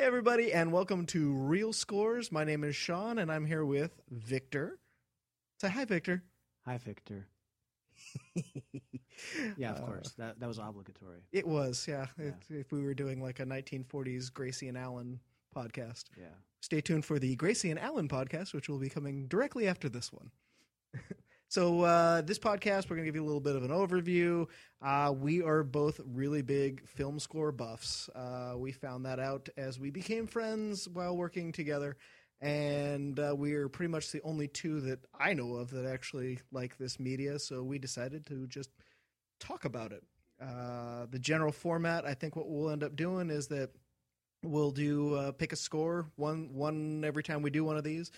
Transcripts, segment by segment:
Hey, everybody, and welcome to Real Scores. My name is Sean, and I'm here with Victor. Say hi, Victor. Hi, Victor. Yeah, of Uh, course. That that was obligatory. It was, yeah. Yeah. If, if we were doing like a 1940s Gracie and Allen podcast. Yeah. Stay tuned for the Gracie and Allen podcast, which will be coming directly after this one. so, uh, this podcast, we're going to give you a little bit of an overview. Uh, we are both really big film score buffs. Uh, we found that out as we became friends while working together. And uh, we're pretty much the only two that I know of that actually like this media. So, we decided to just talk about it. Uh, the general format, I think what we'll end up doing is that we'll do uh, pick a score one one every time we do one of these.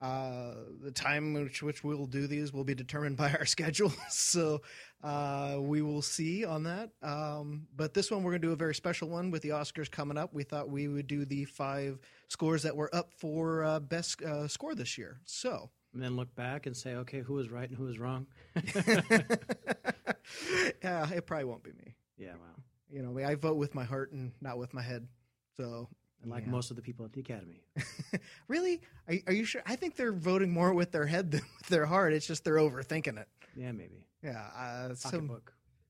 Uh, the time which which we'll do these will be determined by our schedule, so uh, we will see on that. Um, but this one we're going to do a very special one with the Oscars coming up. We thought we would do the five scores that were up for uh, best uh, score this year. So. And then look back and say, okay, who was right and who was wrong? yeah, it probably won't be me. Yeah, wow. You know, I vote with my heart and not with my head. So, And like yeah. most of the people at the Academy. really, are, are you sure? I think they're voting more with their head than with their heart. It's just they're overthinking it. Yeah, maybe. Yeah, uh, some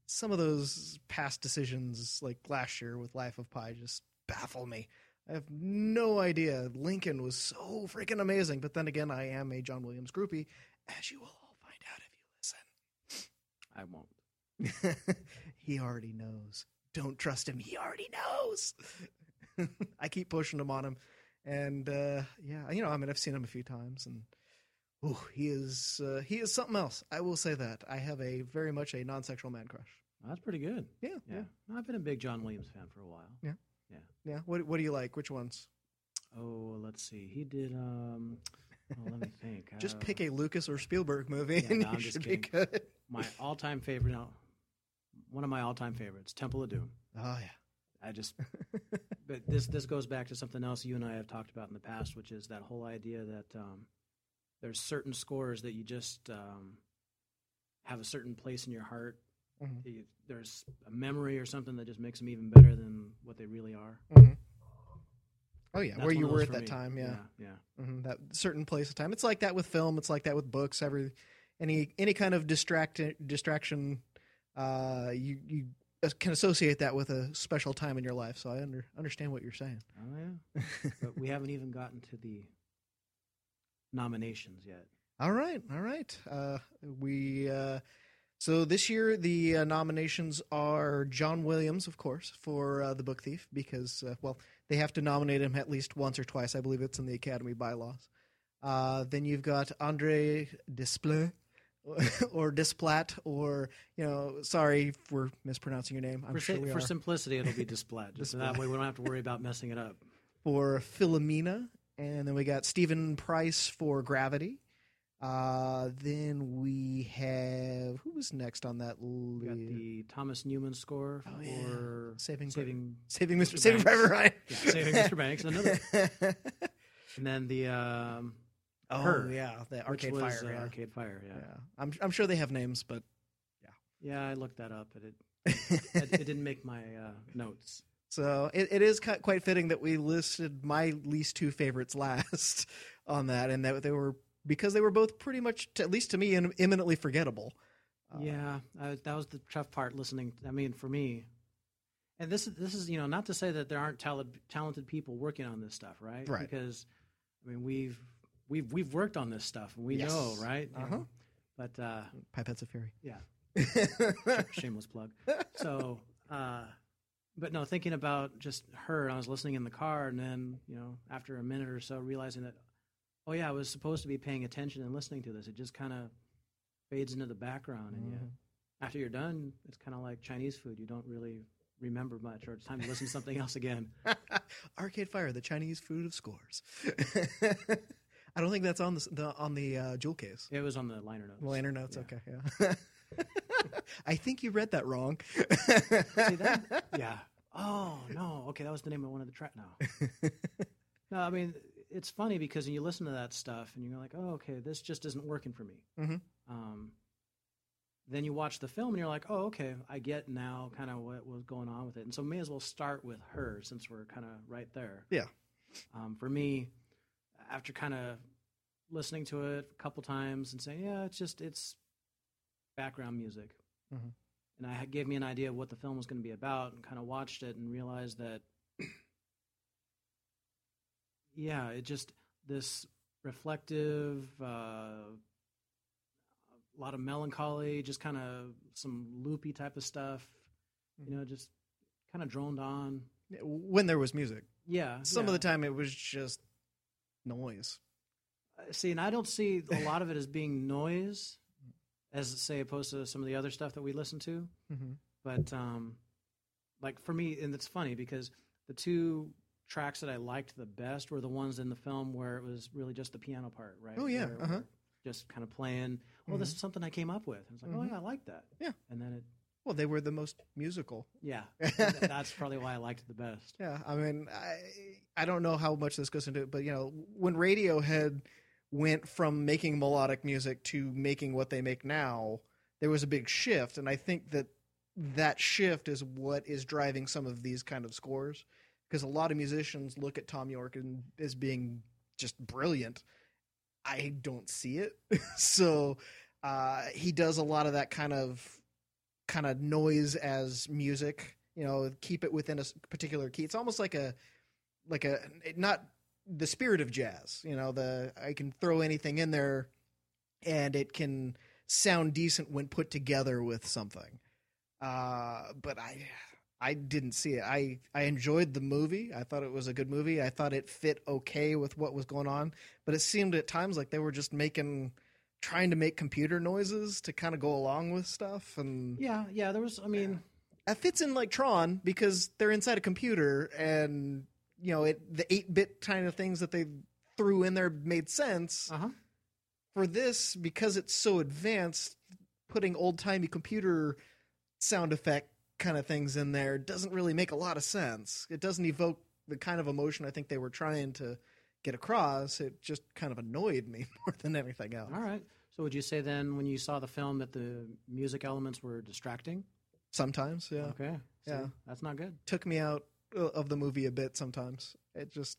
some of those past decisions, like last year with Life of Pi, just baffle me. I have no idea. Lincoln was so freaking amazing, but then again, I am a John Williams groupie, as you will all find out if you listen. I won't. he already knows. Don't trust him. He already knows. I keep pushing him on him, and uh, yeah, you know, I mean, I've seen him a few times, and ooh, he is uh, he is something else. I will say that I have a very much a non-sexual man crush. That's pretty good. Yeah, Yeah. No, I've been a big John Williams fan for a while. yeah. Yeah, yeah. What what do you like? Which ones? Oh, let's see. He did. um well, Let me think. Just Uh, pick a Lucas or Spielberg movie, Yeah, and no, you I'm should be good. my all-time favorite. No, one of my all-time favorites, Temple of Doom. Oh I just but this this goes back to something else you and I have talked about in the past, which is that whole idea that um, there's certain scores that you just um, have a certain place in your heart. Mhm. You- there's a memory or something that just makes them even better than what they really are. yeah. hmm Oh yeah, That's where you were at that me. time. Yeah. yeah, yeah. hmm That certain place of time. It's like that with film. It's like that with books. Every any any kind of distract distraction, uh, you you can associate that with a special time in your life. So I under, understand what you're saying. Oh yeah. but we haven't even gotten to the nominations yet. All right, all right. Uh, we uh, so this year the uh, nominations are John Williams, of course, for uh, the Book Thief because uh, well they have to nominate him at least once or twice. I believe it's in the Academy bylaws. Uh, then you've got Andre Desplat or Displat or you know sorry if we're mispronouncing your name. I'm for sure si- for simplicity, it'll be Displat. Just so that way we don't have to worry about messing it up. for Philomena, and then we got Steven Price for Gravity. Uh, then we have who was next on that We got the Thomas Newman score Oh, for yeah. Saving saving Saving Mr. Mr. Saving Banks. Private Ryan. Yeah, Saving Mr. Banks, another. and then the um, oh Her, yeah, the Arcade was, Fire. uh, yeah. Arcade Fire. Yeah. yeah, I'm I'm sure they have names, but yeah, Yeah, I looked that up, but it it, it didn't make my uh, notes. so it, it is quite fitting that we listed my least two favorites last on that, and that they were because they were both pretty much, at least to me, im- imminently forgettable. Uh, yeah, uh, that was the tough part. Listening, I mean, for me, and this is this is you know not to say that there aren't talent, talented people working on this stuff, right? Right. Because I mean, we've we've we've worked on this stuff, and we Yes. know, right? Uh-huh. know? But uh, Pipettes of Fury. yeah, shameless plug. So, uh, but no, thinking about just her, I was listening in the car, and then you know, after a minute or so, realizing that, oh yeah, I was supposed to be paying attention and listening to this. It just kind of fades into the background, and you, Mhm. after you're done, it's kind of like Chinese food. You don't really remember much, or it's time to listen to something else again. Arcade Fire, the Chinese food of scores. I don't think that's on the, the on the uh, jewel case. It was on the liner notes. Liner notes. Yeah. Okay, yeah. I think you read that wrong. See that? yeah. Oh no. Okay, that was the name of one of the track now. No, I mean it's funny because when you listen to that stuff and you're like, oh, okay, this just isn't working for me. Mhm. Um, then you watch the film and you're like, oh, okay, I get now kind of what was going on with it. And so may as well start with her since we're kind of right there. Yeah. Um, for me, after kind of listening to it a couple times and saying, yeah, it's just it's background music, Mhm. and I gave me an idea of what the film was going to be about, and kind of watched it and realized that, yeah, it just this reflective, uh, a lot of melancholy, just kind of some loopy type of stuff, you know, just kind of droned on. when there was music. Yeah, Some yeah. of the time it was just noise. Uh, See, and I don't see a lot of it as being noise, as say opposed to some of the other stuff that we listen to. Mm-hmm. But um, like for me, and it's funny because the two tracks that I liked the best were the ones in the film where it was really just the piano part, right? Oh, yeah, uh-huh. Just kind of playing. Well, this is something I came up with. And it's like, oh Mhm. yeah, I like that. Yeah. And then it, Well, they were the most musical. yeah, that's probably why I liked it the best. Yeah, I mean, I I don't know how much this goes into it, but you know, when Radiohead went from making melodic music to making what they make now, there was a big shift, and I think that that shift is what is driving some of these kind of scores, because a lot of musicians look at Thom Yorke and, as being just brilliant. I don't see it, so uh, he does a lot of that kind of kind of noise as music you know keep it within a particular key. It's almost like a like a not the spirit of jazz you know the i can throw anything in there and it can sound decent when put together with something. Uh but i i didn't see it. I i enjoyed the movie. I thought it was a good movie. I thought it fit okay with what was going on but it seemed at times like they were just making trying to make computer noises to kind of go along with stuff and Yeah, yeah. There was, I mean, that fits in like Tron because they're inside a computer and you know it the eight bit kind of things that they threw in there made sense. uh huh. For this, because it's so advanced, putting old timey computer sound effect kind of things in there doesn't really make a lot of sense. It doesn't evoke the kind of emotion I think they were trying to get across. It just kind of annoyed me more than anything else. All right. So would you say then, when you saw the film, that the music elements were distracting? Sometimes, yeah. Okay. Yeah. That's not good. took me out uh, of the movie a bit sometimes. It just,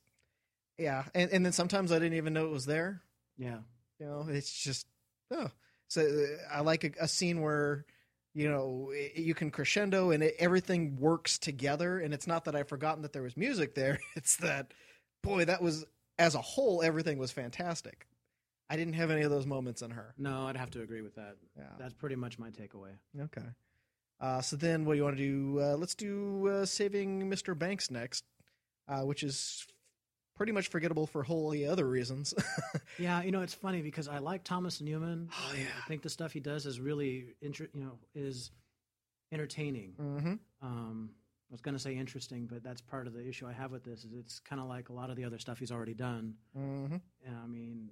yeah, and and then sometimes I didn't even know it was there. Yeah. You know, it's just oh. So uh, I like a, a scene where you know you can crescendo and it, everything works together, and it's not that I've forgotten that there was music there. It's that boy, that was as a whole everything was fantastic. I didn't have any of those moments in her. No, I'd have to agree with that. Yeah. That's pretty much my takeaway. Okay. Uh, so then, what do you want to do? Uh, let's do uh, saving Mr. Banks next, uh, which is pretty much forgettable for wholly other reasons. Yeah, you know, it's funny because I like Thomas Newman. Oh, yeah. I think the stuff he does is really, inter- you know, is entertaining. mm-hmm. Um, I was going to say interesting, but that's part of the issue I have with this. Is it's kind of like a lot of the other stuff he's already done. Mm-hmm. And I mean,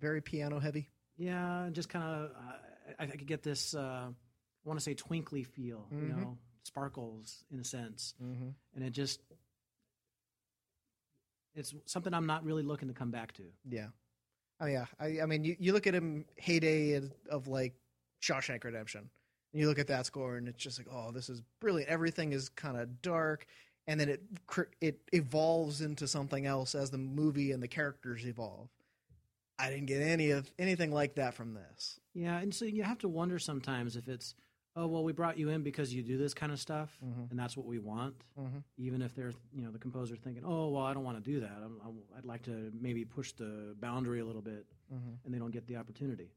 Very piano heavy. yeah, just kind of, uh, I, I could get this. Uh, I want to say twinkly feel, Mhm. you know, sparkles in a sense, Mm-hmm. and it just. It's something I'm not really looking to come back to. Yeah. Oh yeah. I, I mean, you, you look at him heyday of, of like Shawshank Redemption, and you look at that score, and it's just like, oh, this is brilliant. Everything is kind of dark, and then it it evolves into something else as the movie and the characters evolve. I didn't get any of anything like that from this. Yeah, and so you have to wonder sometimes if it's, oh well, we brought you in because you do this kind of stuff, Mhm. and that's what we want. Mhm. Even if they're, you know, the composer thinking, oh well, I don't want to do that. I'm, I'm, I'd like to maybe push the boundary a little bit, Mhm. and they don't get the opportunity.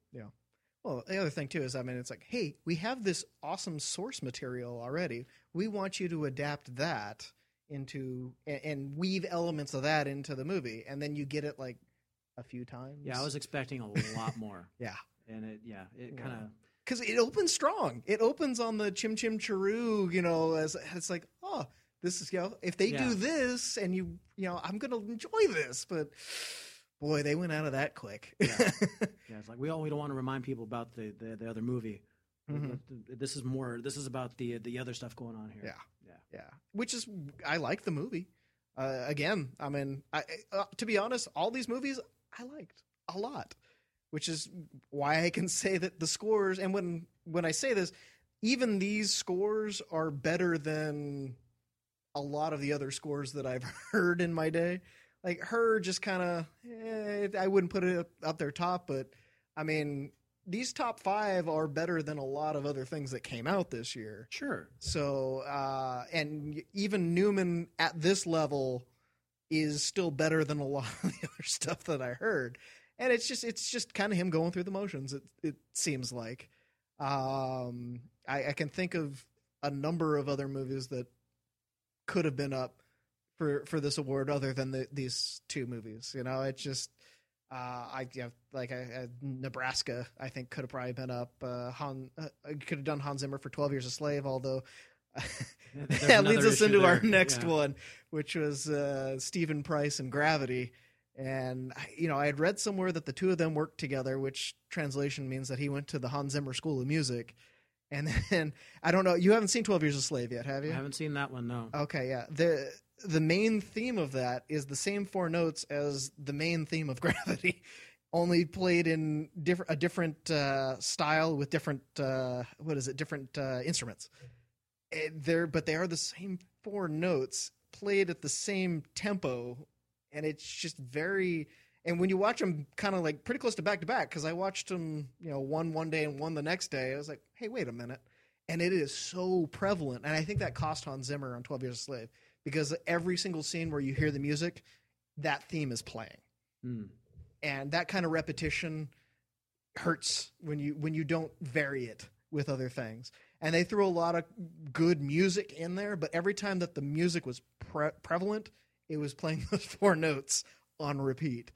Well, the other thing too is, I mean, it's like, hey, we have this awesome source material already. We want you to adapt that into and, and weave elements of that into the movie, and then you get it like a few times. Yeah, I was expecting a lot more. Yeah. and it, yeah, it kind of, because it opens strong. It opens on the chim chim chiroo, you know, as it's like, oh, this is you know, if they Yeah. do this, and you, you know, I'm gonna enjoy this, but boy, they went out of that quick. Yeah. yeah, it's like we all we don't want to remind people about the the, the other movie. Mhm. This is more. This is about the the other stuff going on here. Yeah. yeah. Yeah, which is I like the movie. Uh, again, I mean, I, uh, to be honest, all these movies I liked a lot. which is why I can say that the scores and when when I say this, even these scores are better than a lot of the other scores that I've heard in my day. Like her, just kind of, eh, I wouldn't put it up, up there top, but I mean, these top five are better than a lot of other things that came out this year. Sure. So, uh, and even Newman at this level is still better than a lot of the other stuff that I heard. And it's just, it's just kind of him going through the motions. It, it seems like, um, I, I can think of a number of other movies that could have been up for for this award other than the, these two movies. You know, it's just uh, I you know, like I, I, Nebraska. I think could have probably been up. Uh, Han uh, could have done Hans Zimmer for Twelve Years a Slave, although. that leads us into our next yeah. one, which was uh, Steven Price and Gravity. And you know, I had read somewhere that the two of them worked together, which translation means that he went to the Hans Zimmer School of Music. And then I don't know, you haven't seen Twelve Years a Slave yet, have you? I haven't seen that one. No. Okay, yeah. the The main theme of that is the same four notes as the main theme of Gravity, only played in different a different uh, style with different uh, what is it? Different uh, instruments. They're but they are the same four notes played at the same tempo, and it's just very and when you watch them kind of like pretty close to back to back, because I watched them, you know, one one day and one the next day, I was like, hey, wait a minute. And it is so prevalent. And I think that cost Hans Zimmer on 12 Years a Slave because every single scene where you hear the music, that theme is playing. Mm. And that kind of repetition hurts when you when you don't vary it with other things. And they threw a lot of good music in there, but every time that the music was pre- prevalent, it was playing those four notes on repeat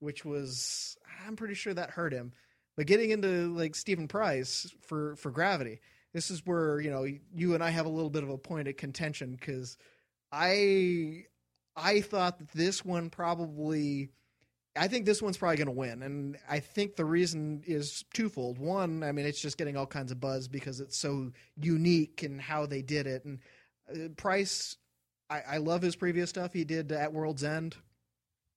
which was I'm pretty sure that hurt him. But getting into like Steven Price for for Gravity, this is where you know you and I have a little bit of a point of contention because I I thought that this one probably I think this one's probably going to win, and I think the reason is twofold. One, I mean, it's just getting all kinds of buzz because it's so unique and how they did it. And uh, Price, I, I love his previous stuff. He did at World's End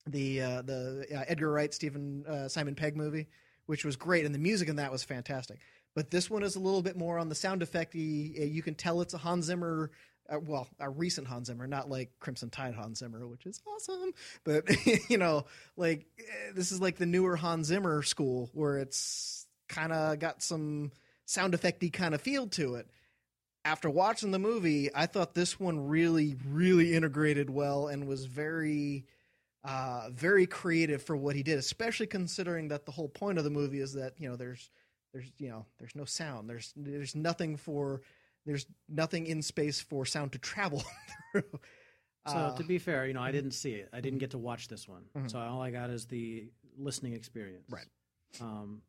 the uh, the uh, Edgar Wright Stephen uh, Simon Pegg movie, which was great, and the music in that was fantastic. But this one is a little bit more on the sound effecty. Uh, you can tell it's a Hans Zimmer. Uh, well, a recent Hans Zimmer, not like Crimson Tide Hans Zimmer, which is awesome. But you know, like uh, this is like the newer Hans Zimmer school, where it's kind of got some sound effecty kind of feel to it. After watching the movie, I thought this one really, really integrated well and was very uh, very creative for what he did, especially considering that the whole point of the movie is that you know there's there's you know there's no sound, there's there's nothing for there's nothing in space for sound to travel through. So uh, to be fair, you know, I didn't see it. I didn't get to watch this one. Mm-hmm. So all I got is the listening experience. Right. Um,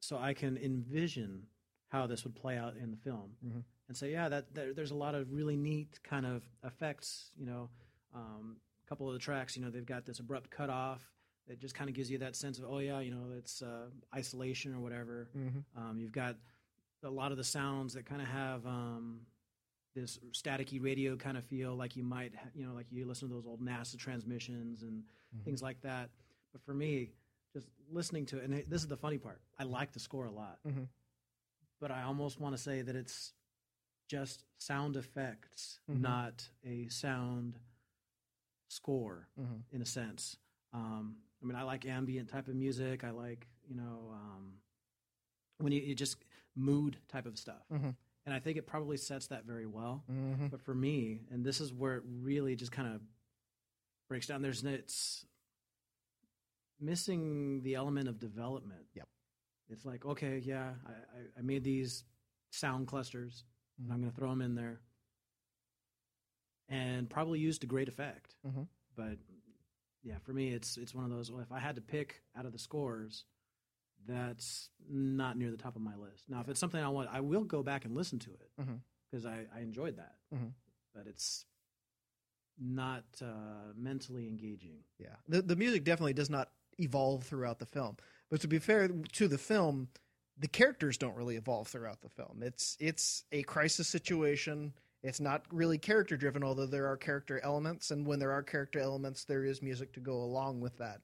so I can envision how this would play out in the film mm-hmm. and say, yeah, that there, there's a lot of really neat kind of effects. You know, um, a couple of the tracks, you know, they've got this abrupt cutoff that just kind of gives you that sense of, oh yeah, you know, it's uh, isolation or whatever. Mm-hmm. Um, you've got a lot of the sounds that kind of have um, this staticky radio kind of feel, like you might, you know, like you listen to those old NASA transmissions and mm-hmm. things like that. But for me, just listening to it, and this is the funny part, I like the score a lot, mm-hmm. but I almost want to say that it's just sound effects, mm-hmm. not a sound score mm-hmm. in a sense. Um, I mean, I like ambient type of music. I like you know um, when you, you, just mood type of stuff, mm-hmm. and I think it probably sets that very well. Mm-hmm. But for me, and this is where it really just kind of breaks down. There's it's missing the element of development. Yep. It's like okay, yeah, I, I made these sound clusters, and I'm mm-hmm. going to throw them in there and probably used to great effect. Mm-hmm. But yeah, for me, it's it's one of those. Well, if I had to pick out of the scores, that's not near the top of my list. Now, if it's something I want, I will go back and listen to it because mm-hmm. I, I enjoyed that. Mm-hmm. But it's not uh, mentally engaging. Yeah, the the music definitely does not evolve throughout the film. But to be fair to the film, the characters don't really evolve throughout the film. It's it's a crisis situation it's not really character driven, although there are character elements, and when there are character elements, there is music to go along with that.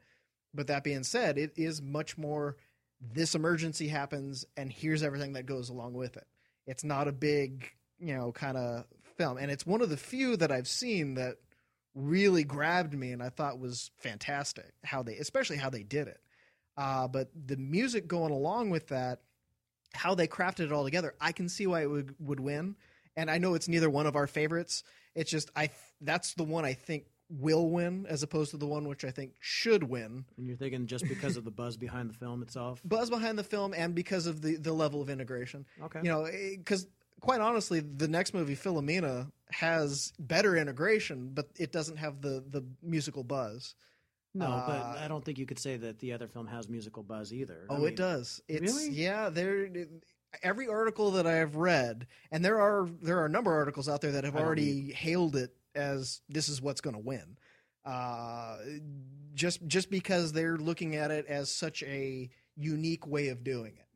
But that being said, it is much more this emergency happens and here's everything that goes along with it. It's not a big, you know, kind of film. And it's one of the few that I've seen that really grabbed me and I thought was fantastic how they especially how they did it. Uh, but the music going along with that, how they crafted it all together, I can see why it would would win. And I know it's neither one of our favorites. It's just I that's the one I think will win as opposed to the one which I think should win. And you're thinking just because of the buzz behind the film itself? Buzz behind the film and because of the the level of integration. Okay. You know, because quite honestly, the next movie, Philomena, has better integration, but it doesn't have the the musical buzz. No, Uh, but I don't think you could say that the other film has musical buzz either. I Oh, mean, it does. It's Really? yeah. There, every article that I have read, and there are there are a number of articles out there that have already hailed it as this is what's going to win. Uh, just just because they're looking at it as such a unique way of doing it.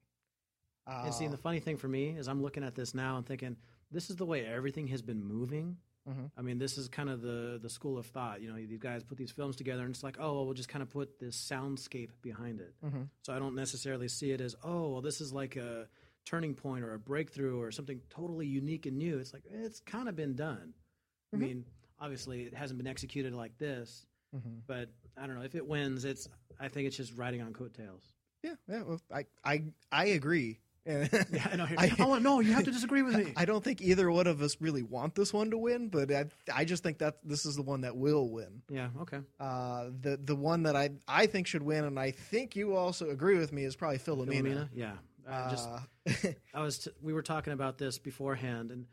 Uh, And see, the funny thing for me is I'm looking at this now and thinking, this is the way everything has been moving. Mhm. I mean, this is kind of the the school of thought. You know, these guys put these films together, and it's like, oh, well, we'll just kind of put this soundscape behind it. Mhm. So I don't necessarily see it as, oh, well, this is like a turning point or a breakthrough or something totally unique and new. It's like it's kind of been done. Mhm. I mean, obviously, it hasn't been executed like this, Mhm. but I don't know if it wins. It's I think it's just riding on coattails. Yeah, yeah. Well, I I I agree. Yeah, I know. I- want no. You have to disagree with me. I don't think either one of us really want this one to win, but I, I just think that this is the one that will win. yeah. Okay. Uh, the the one that I I think should win, and I think you also agree with me, is probably Philomena. Philomena. Yeah. I just Uh, I was t- we were talking about this beforehand, and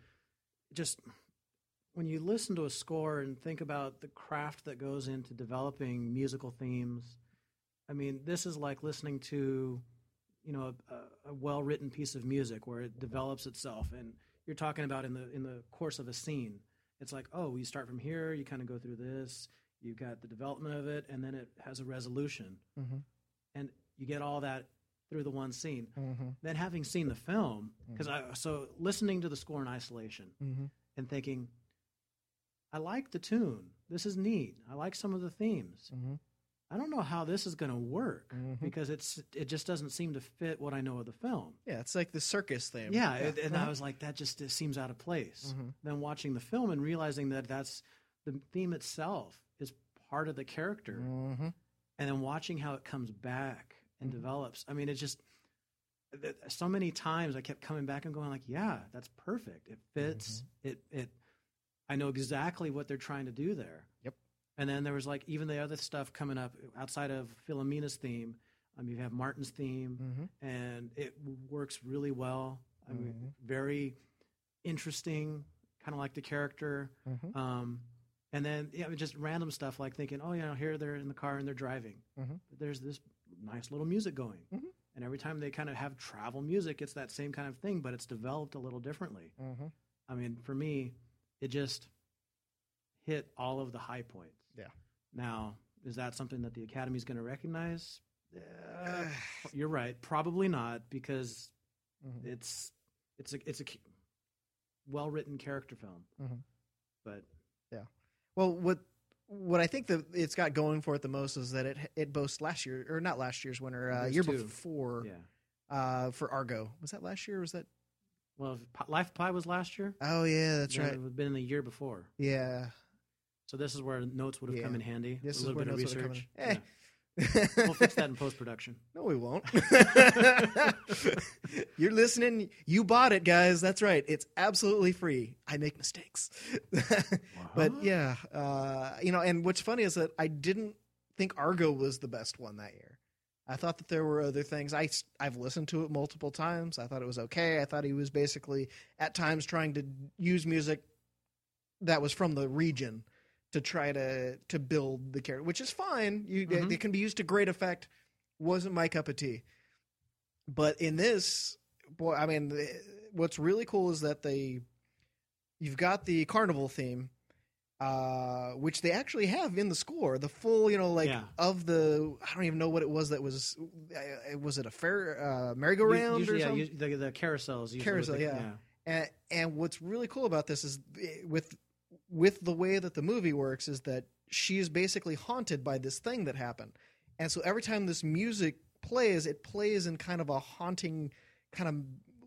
just when you listen to a score and think about the craft that goes into developing musical themes, I mean, this is like listening to you know a, a well written piece of music where it develops itself, and you're talking about in the in the course of a scene. It's like, oh, you start from here, you kind of go through this, you've got the development of it, and then it has a resolution, Mhm. and you get all that through the one scene. Mhm, then having seen the film because i so listening to the score in isolation mhm, and thinking i like the tune this is neat i like some of the themes mhm, i don't know how this is going to work mhm. because it's it just doesn't seem to fit what i know of the film Yeah, it's like the circus thing. yeah, it- and Uh-huh. i was like that just it seems out of place Mhm. then watching the film and realizing that that's the theme itself is part of the character Mhm. and then watching how it comes back and Mhm. develops. I mean, it just so many times I kept coming back and going like, "Yeah, that's perfect. It fits. Mm-hmm. It it. I know exactly what they're trying to do there." Yep. And then there was like even the other stuff coming up outside of Philomena's theme. Um, you have Martin's theme, Mhm. and it works really well. I mean, Mhm. very interesting, kind of like the character. Mhm. Um, and then yeah, just random stuff like thinking, oh, you know, here they're in the car and they're driving. Mhm. There's this nice little music going, Mhm. and every time they kind of have travel music, it's that same kind of thing, but it's developed a little differently. Mhm. I mean, for me, it just hit all of the high points. Yeah. Now, is that something that the Academy is going to recognize? Uh, you're right. Probably not because Mhm. it's it's a it's a well written character film. Mhm. But yeah. Well, what what I think that it's got going for it the most is that it it boasts last year or not last year's winner, uh, year two. before yeah. uh, for Argo. Was that last year? or Was that? Well, Life of Pi was last year. Oh yeah, that's right. It would have been the year before. Yeah. So this is where notes would have come in handy. This a is little where bit of notes would've come research. in. Eh. Yeah. We'll fix that in post production. No, we won't. You're listening. You bought it, guys. That's right. It's absolutely free. I make mistakes. but yeah, uh, you know, and what's funny is that I didn't think Argo was the best one that year. I thought that there were other things. I, I've listened to it multiple times. I thought it was okay. I thought he was basically at times trying to use music that was from the region to try to to build the character, which is fine. You Mhm. it can be used to great effect. Wasn't my cup of tea. But in this, boy, I mean, eh, what's really cool is that they you've got the carnival theme, uh, which they actually have in the score. The full, you know, like Yeah. of the I don't even know what it was that was. Uh, was it a fair uh, merry-go-round usually, or yeah, something? us- the, the carousels. Carousel, the, yeah. And, and what's really cool about this is with with the way that the movie works is that she is basically haunted by this thing that happened, And so every time this music plays, it plays in kind of a haunting, kind of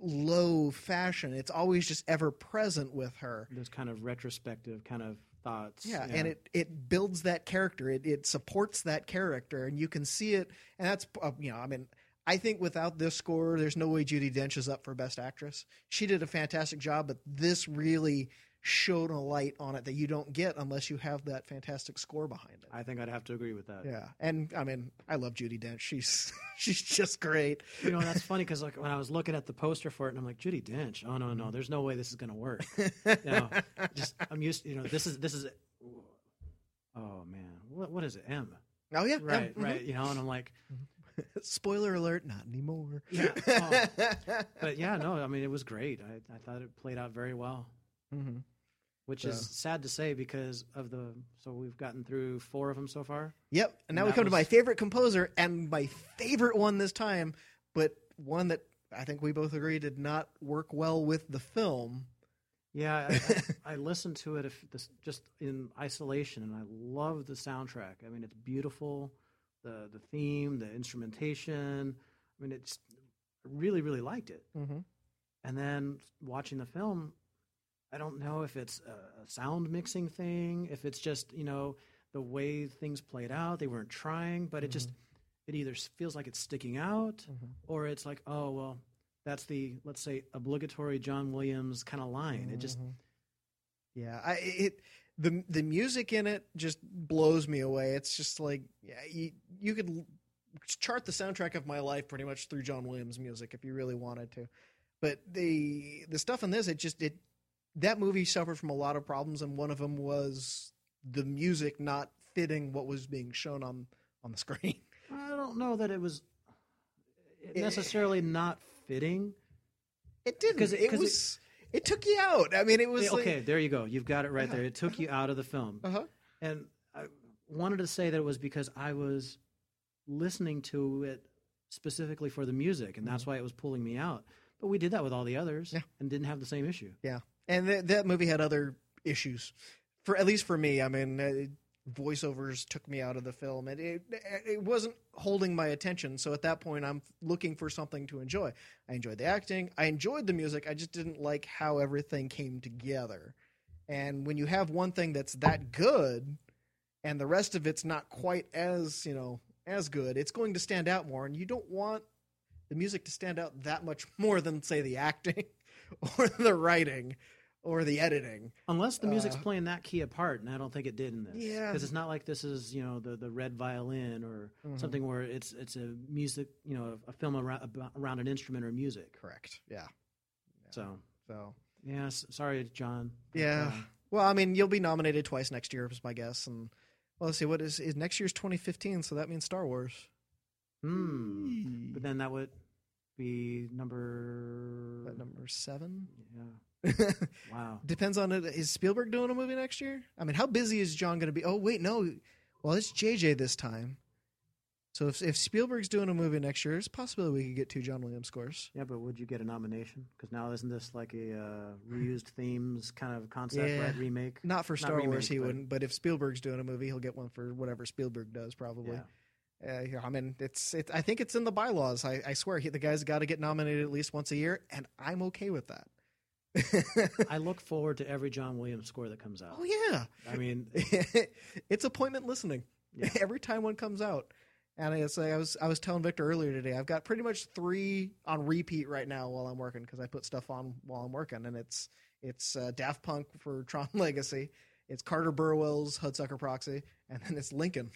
low fashion. It's always just ever present with her. Those kind of retrospective kind of thoughts. Yeah, and it it builds that character. It it supports that character, and you can see it. And that's uh, you know, I mean, I think without this score, there's no way Judi Dench is up for Best Actress. She did a fantastic job, but this really shone a light on it that you don't get unless you have that fantastic score behind it. I think I'd have to agree with that. Yeah, and I mean, I love Judi Dench. She's she's just great. You know, that's funny because like when I was looking at the poster for it, and I'm like, Judi Dench. Oh no, no, there's no way this is gonna work. you know, just I'm used. You know, this is this is. Oh man, what what is it? M. Oh yeah, Right, mhm. right. You know, and I'm like, Spoiler alert, not anymore. Yeah. Oh. but yeah, no, I mean, it was great. I I thought it played out very well. hmm Which is sad to say because of the. So we've gotten through four of them so far. Yep. And now And we come to my favorite composer and my favorite one this time, but one that I think we both agree did not work well with the film. Yeah, I, I, I listened to it if this, just in isolation, and I love the soundtrack. I mean, it's beautiful. The the theme, the instrumentation. I mean, it's really really liked it. Mm-hmm. And then watching the film, I don't know if it's a, a sound mixing thing, if it's just you know the way things played out. They weren't trying, but it just it either feels like it's sticking out, Mhm. or it's like oh well, that's the let's say obligatory John Williams kind of line. It just Mhm. Yeah, I it the the music in it just blows me away. It's just like yeah, you you could chart the soundtrack of my life pretty much through John Williams music if you really wanted to. But the the stuff in this, it just it that movie suffered from a lot of problems, and one of them was the music not fitting what was being shown on on the screen. I don't know that it was It- necessarily not fitting. It didn't. 'Cause it- it, 'cause it- was. It, took you out. I mean, it was okay, there you go. You've got it right Yeah. there. It took you out of the film. Uh huh. And I wanted to say that it was because I was listening to it specifically for the music, and that's why it was pulling me out. But we did that with all the others Mm-hmm. Yeah. and didn't have the same issue. Yeah, and th- that movie had other issues. For at least for me, I mean, uh, voiceovers took me out of the film, and it it wasn't holding my attention. So at that point, I'm looking for something to enjoy. I enjoyed the acting, I enjoyed the music. I just didn't like how everything came together. And when you have one thing that's that good, and the rest of it's not quite as you know as good, it's going to stand out more. And you don't want the music to stand out that much more than say the acting or the writing or the editing. Unless the music's Uh, playing that key apart, and I don't think it did in this. Yeah. because it's not like this is you know the the red violin or Mhm. something where it's it's a music you know a film around around an instrument or music. Correct. Yeah. So So yeah, sorry, John. Yeah. uh, well, I mean, you'll be nominated twice next year, is my guess. And well, let's see, what is is next year's 2015? So that means Star Wars. hmm. But then that would be number. That number seven. Yeah. Wow. Depends on it. Is Spielberg doing a movie next year? I mean, how busy is John going to be? Oh, wait, no. Well, it's JJ this time. So if if Spielberg's doing a movie next year, it's a possibility we could get two John Williams scores. Yeah, but would you get a nomination? Because now isn't this like a uh, reused themes kind of concept, Yeah. right? Remake. Not for Not Star Wars, remake, he but- wouldn't. But if Spielberg's doing a movie, he'll get one for whatever Spielberg does, probably. Yeah. Uh, I mean, it's it. I think it's in the bylaws. I, I swear, he, the guy's got to get nominated at least once a year, and I'm okay with that. I look forward to every John Williams score that comes out. oh yeah, I mean, it's appointment listening. Yeah. Every time one comes out, and it's like I was I was telling Victor earlier today. I've got pretty much three on repeat right now while I'm working because I put stuff on while I'm working, and it's it's uh, Daft Punk for Tron Legacy, it's Carter Burwell's Hudsucker Proxy, and then it's Lincoln.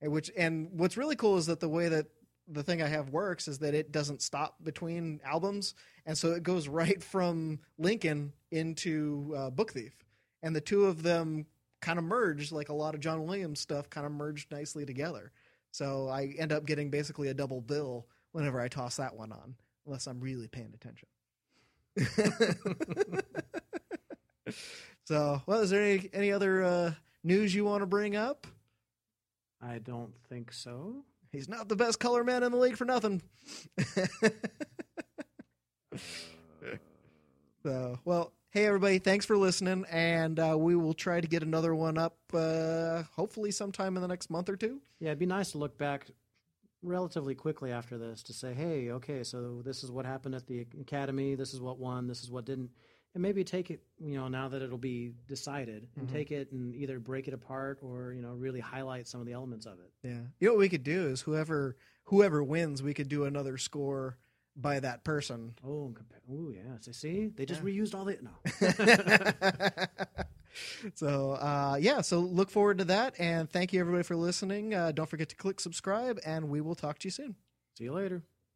and which and what's really cool is that the way that the thing I have works is that it doesn't stop between albums, and so it goes right from Lincoln into uh, Book Thief, and the two of them kind of merged like a lot of John Williams stuff kind of merged nicely together. So I end up getting basically a double bill whenever I toss that one on, unless I'm really paying attention. so, well, is there any any other uh, news you want to bring up? I don't think so. He's not the best color man in the league for nothing. so, well, hey everybody, thanks for listening, and uh, we will try to get another one up uh, hopefully sometime in the next month or two. Yeah, it'd be nice to look back relatively quickly after this to say, hey, okay, so this is what happened at the academy. This is what won. This is what didn't. And maybe take it, you know, now that it'll be decided, and Mhm. take it and either break it apart or you know really highlight some of the elements of it. Yeah, you know what we could do is whoever whoever wins, we could do another score by that person. Oh, oh yeah. So see, they just Yeah. reused all the no. so uh, yeah, so look forward to that, and thank you everybody for listening. Uh, don't forget to click subscribe, and we will talk to you soon. See you later.